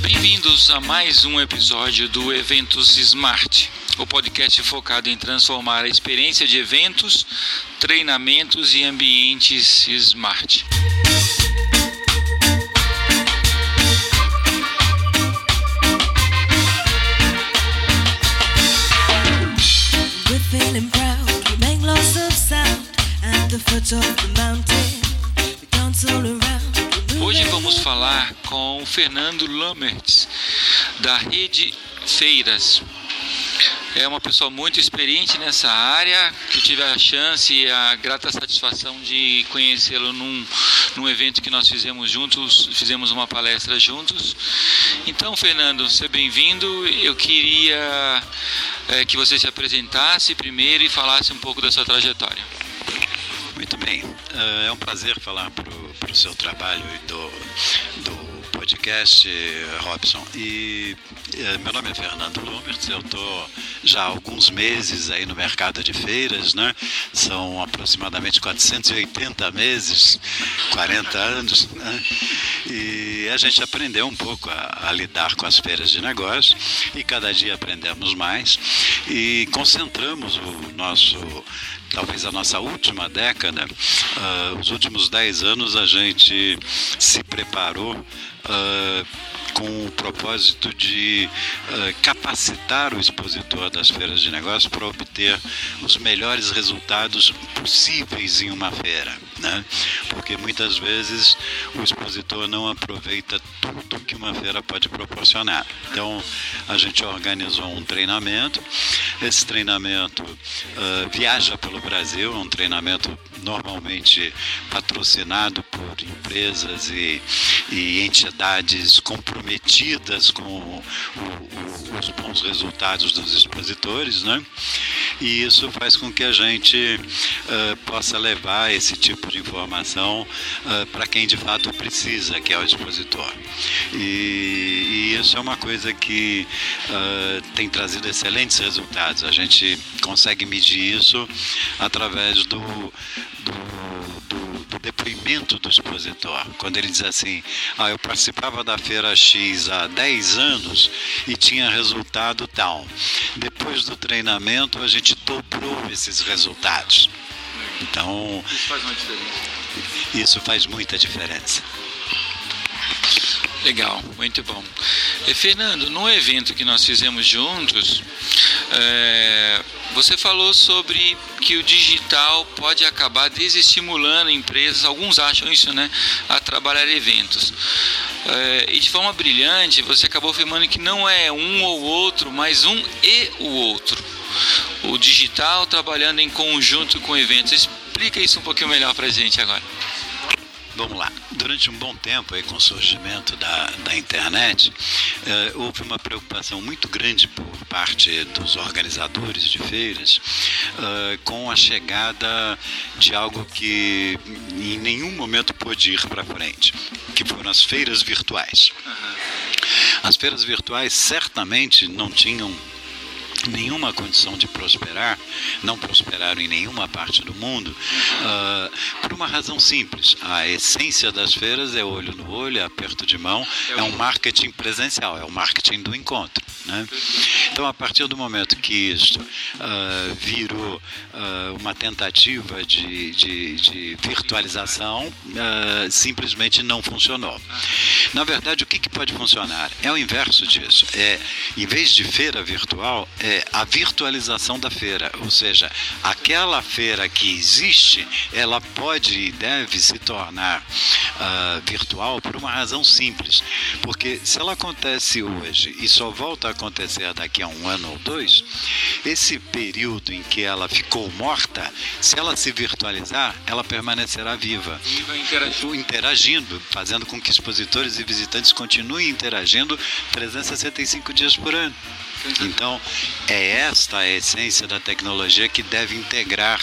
Bem-vindos a mais um episódio do Eventos Smart, o podcast focado em transformar a experiência de eventos, treinamentos e ambientes smart. Falar com Fernando Lamertz, da Rede Feiras. É uma pessoa muito experiente nessa área, eu tive a chance e a grata satisfação de conhecê-lo num, num evento que nós fizemos juntos, fizemos uma palestra juntos. Então, Fernando, seja bem-vindo. Eu queria eh, que você se apresentasse primeiro e falasse um pouco da sua trajetória. Muito bem. Eh, É um prazer falar para o seu trabalho e do, do podcast, Robson. E eh, meu nome é Fernando Lumertz, eu estou já há alguns meses aí no mercado de feiras, né? São aproximadamente 480 meses, 40 anos, né? E a gente aprendeu um pouco a, a lidar com as feiras de negócio e cada dia aprendemos mais e concentramos o nosso talvez a nossa última década, ah, os últimos 10 anos, a gente se preparou ah, com o propósito de ah, capacitar o expositor das feiras de negócios para obter os melhores resultados possíveis em uma feira. Né? Porque muitas vezes o expositor não aproveita tudo que uma feira pode proporcionar. Então, a gente organizou um treinamento. Esse treinamento ah, viaja pelo Brasil, é um treinamento normalmente patrocinado por empresas e, e entidades comprometidas com o- o- os bons resultados dos expositores, né? E isso faz com que a gente ah, possa levar esse tipo de informação para quem de fato precisa, que é o expositor. E, e isso é uma coisa que ah, tem trazido excelentes resultados. A gente consegue medir isso através do, do, do, do depoimento do expositor. Quando ele diz assim, ah, eu participava da feira X há 10 anos e tinha resultado tal. Depois do treinamento, a gente dobrou esses resultados. Então, Isso faz uma diferença. isso faz muita diferença. Legal, muito bom. E, Fernando, no evento que nós fizemos juntos, é, você falou sobre que o digital pode acabar desestimulando empresas, alguns acham isso, né, a trabalhar eventos. É, e de forma brilhante, você acabou afirmando que não é um ou outro, mas um e o outro. O digital trabalhando em conjunto com eventos. Explica isso um pouquinho melhor para gente agora. Vamos lá. Durante um bom tempo, aí, com o surgimento da, da internet, eh, houve uma preocupação muito grande por parte dos organizadores de feiras eh, com a chegada de algo que em nenhum momento pôde ir para frente, que foram as feiras virtuais. As feiras virtuais certamente não tinham nenhuma condição de prosperar, não prosperaram em nenhuma parte do mundo, ah, por uma razão simples. A essência das feiras é olho no olho, é aperto de mão, é um marketing presencial, é o marketing do encontro. Né? Então, a partir do momento que isso ah, virou ah, uma tentativa de, de, de virtualização, simplesmente não funcionou. Na verdade, o que, que pode funcionar? É o inverso disso. É, em vez de feira virtual, é a virtualização da feira. Ou seja, aquela feira que existe, ela pode e deve se tornar ah, virtual por uma razão simples. Porque se ela acontece hoje e só volta a acontecer daqui a um ano ou dois, esse período em que ela ficou morta, se ela se virtualizar, ela permanecerá viva interagindo, fazendo com que expositores e visitantes continuem interagindo 365 dias por ano. Então, é esta a essência da tecnologia que deve integrar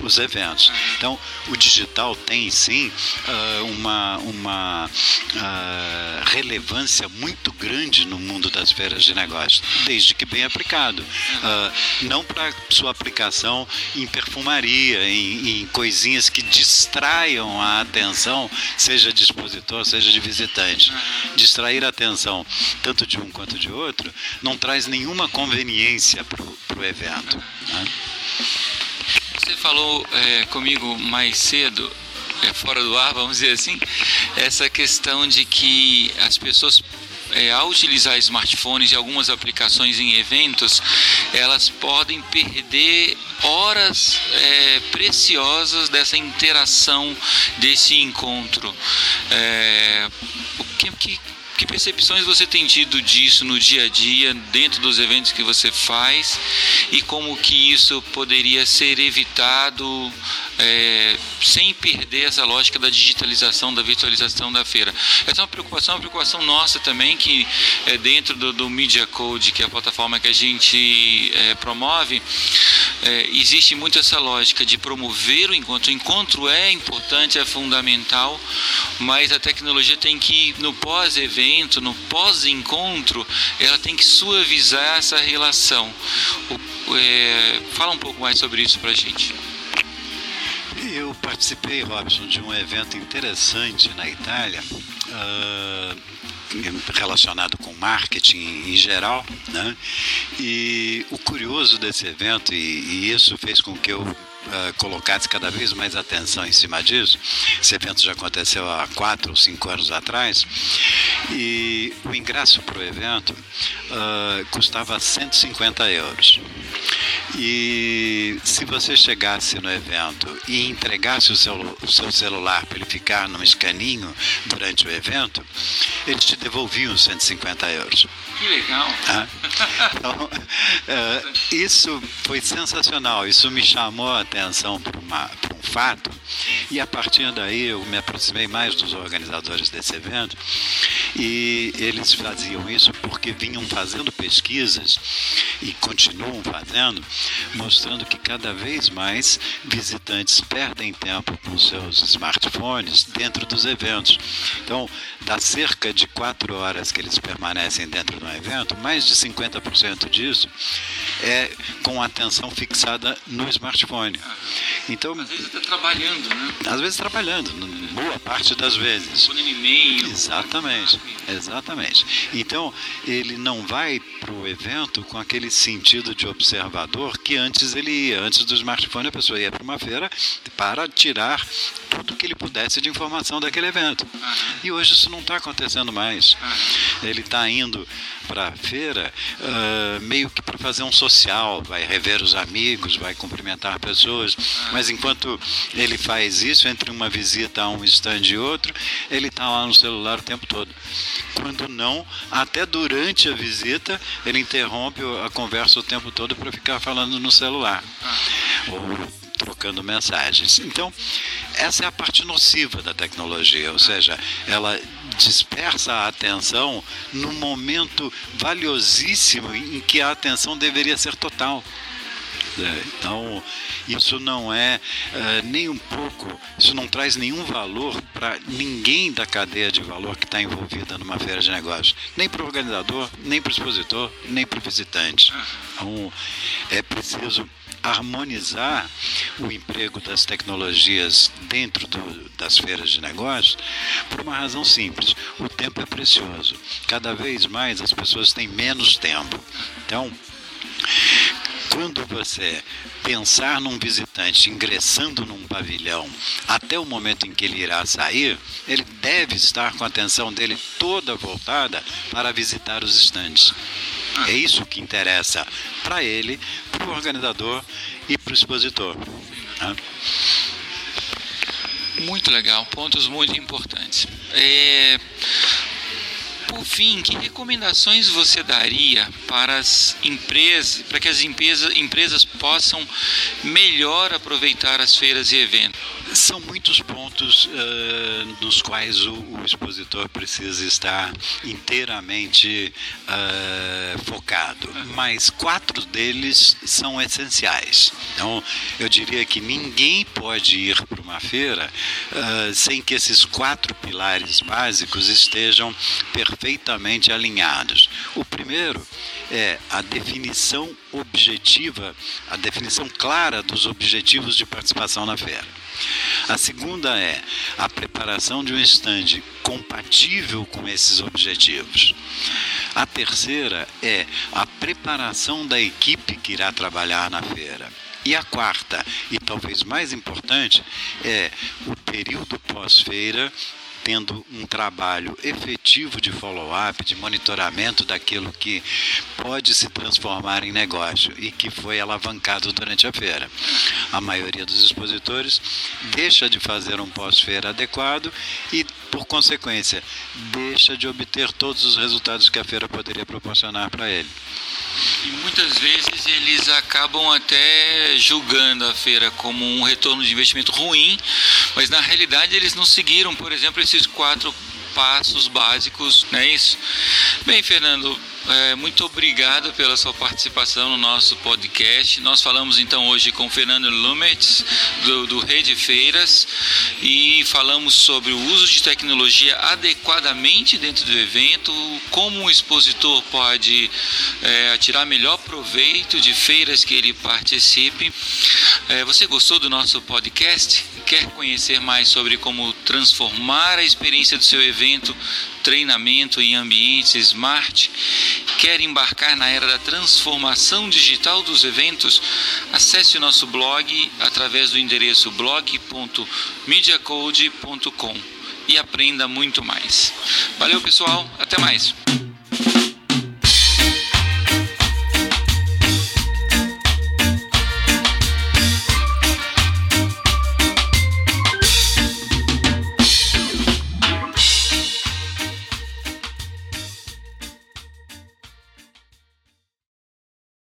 os eventos. Então, o digital tem sim uh, uma, uma uh, relevância muito grande no mundo das feiras de negócios, desde que bem aplicado. Uh, não para sua aplicação em perfumaria, em, em coisinhas que distraiam a atenção, seja de expositor, seja de visitante. Distrair a atenção tanto de um quanto de outro não traz nenhuma conveniência para o evento. Né? Você falou é, comigo mais cedo, é, fora do ar, vamos dizer assim, essa questão de que as pessoas é, ao utilizar smartphones e algumas aplicações em eventos, elas podem perder horas é, preciosas dessa interação, desse encontro. É, o que, que que percepções você tem tido disso no dia a dia, dentro dos eventos que você faz, e como que isso poderia ser evitado é, sem perder essa lógica da digitalização, da virtualização da feira? Essa é uma preocupação, uma preocupação nossa também, que é dentro do, do Media Code, que é a plataforma que a gente é, promove, é, existe muito essa lógica de promover o encontro. O encontro é importante, é fundamental, mas a tecnologia tem que, no pós-evento, no pós-encontro, ela tem que suavizar essa relação. O, é, fala um pouco mais sobre isso para a gente. Eu participei, Robson, de um evento interessante na Itália. Uh relacionado com marketing em geral, né? E o curioso desse evento, e, e isso fez com que eu Uh, colocasse cada vez mais atenção em cima disso. Esse evento já aconteceu há quatro ou cinco anos atrás e o ingresso para o evento uh, custava 150 euros. E se você chegasse no evento e entregasse o seu, o seu celular para ele ficar num escaninho durante o evento, eles te devolviam 150 euros. Que legal! Ah, então, uh, isso foi sensacional, isso me chamou a atenção para um fato, e a partir daí eu me aproximei mais dos organizadores desse evento, e eles faziam isso porque vinham fazendo pesquisas e continuam fazendo, mostrando que cada vez mais visitantes perdem tempo com seus smartphones dentro dos eventos. Então, dá cerca de quatro horas que eles permanecem dentro do evento, mais de 50% disso é com a atenção fixada no smartphone. Então, às vezes está trabalhando, né? Às vezes trabalhando, boa parte das vezes. Por e-mail. Exatamente, exatamente. Então, ele não vai para o evento com aquele sentido de observador que antes ele ia. Antes do smartphone, a pessoa ia para uma feira para tirar tudo que ele pudesse de informação daquele evento. E hoje isso não está acontecendo mais. Ele está indo para a feira uh, meio que para fazer um social, vai rever os amigos, vai cumprimentar pessoas, mas enquanto ele faz isso, entre uma visita a um stand e outro, ele está lá no celular o tempo todo. Quando não, até durante a visita, ele interrompe a conversa o tempo todo para ficar falando no celular. Ou trocando mensagens. Então, essa é a parte nociva da tecnologia, ou seja, ela dispersa a atenção num momento valiosíssimo em que a atenção deveria ser total. É, então, isso não é uh, nem um pouco, isso não traz nenhum valor para ninguém da cadeia de valor que está envolvida numa feira de negócios, nem para o organizador, nem para o expositor, nem para o visitante. Então, é preciso harmonizar o emprego das tecnologias dentro do, das feiras de negócios por uma razão simples: o tempo é precioso. Cada vez mais as pessoas têm menos tempo. Então, quando você pensar num visitante ingressando num pavilhão até o momento em que ele irá sair, ele deve estar com a atenção dele toda voltada para visitar os estandes. É isso que interessa para ele, para o organizador e para o expositor. Né? Muito legal, pontos muito importantes. É, por fim, que recomendações você daria para as empresas, para que as empresas, empresas possam melhor aproveitar as feiras e eventos? São muitos pontos uh, nos quais o, o, expositor precisa estar inteiramente uh, focado, mas quatro deles são essenciais. Então, eu diria que ninguém pode ir para uma feira uh, sem que esses quatro pilares básicos estejam perfeitamente alinhados. O primeiro é a definição objetiva, a definição clara dos objetivos de participação na feira. A segunda é a preparação de um estande compatível com esses objetivos. A terceira é a preparação da equipe que irá trabalhar na feira. E a quarta, e talvez mais importante, é o período pós-feira tendo um trabalho efetivo de follow-up, de monitoramento daquilo que pode se transformar em negócio e que foi alavancado durante a feira. A maioria dos expositores deixa de fazer um pós-feira adequado e, por consequência, deixa de obter todos os resultados que a feira poderia proporcionar para ele. E muitas vezes eles acabam até julgando a feira como um retorno de investimento ruim, mas na realidade eles não seguiram, por exemplo, esses quatro passos básicos, não é isso? Bem, Fernando, é, muito obrigado pela sua participação no nosso podcast. Nós falamos então hoje com Fernando Lumetz, do, do Rede Feiras, e falamos sobre o uso de tecnologia adequadamente dentro do evento, como o expositor pode é, tirar melhor proveito de feiras que ele participe. É, você gostou do nosso podcast? Quer conhecer mais sobre como transformar a experiência do seu evento treinamento em ambientes smart, quer embarcar na era da transformação digital dos eventos, acesse o nosso blog através do endereço blog.mediacode.com e aprenda muito mais. Valeu, pessoal, até mais.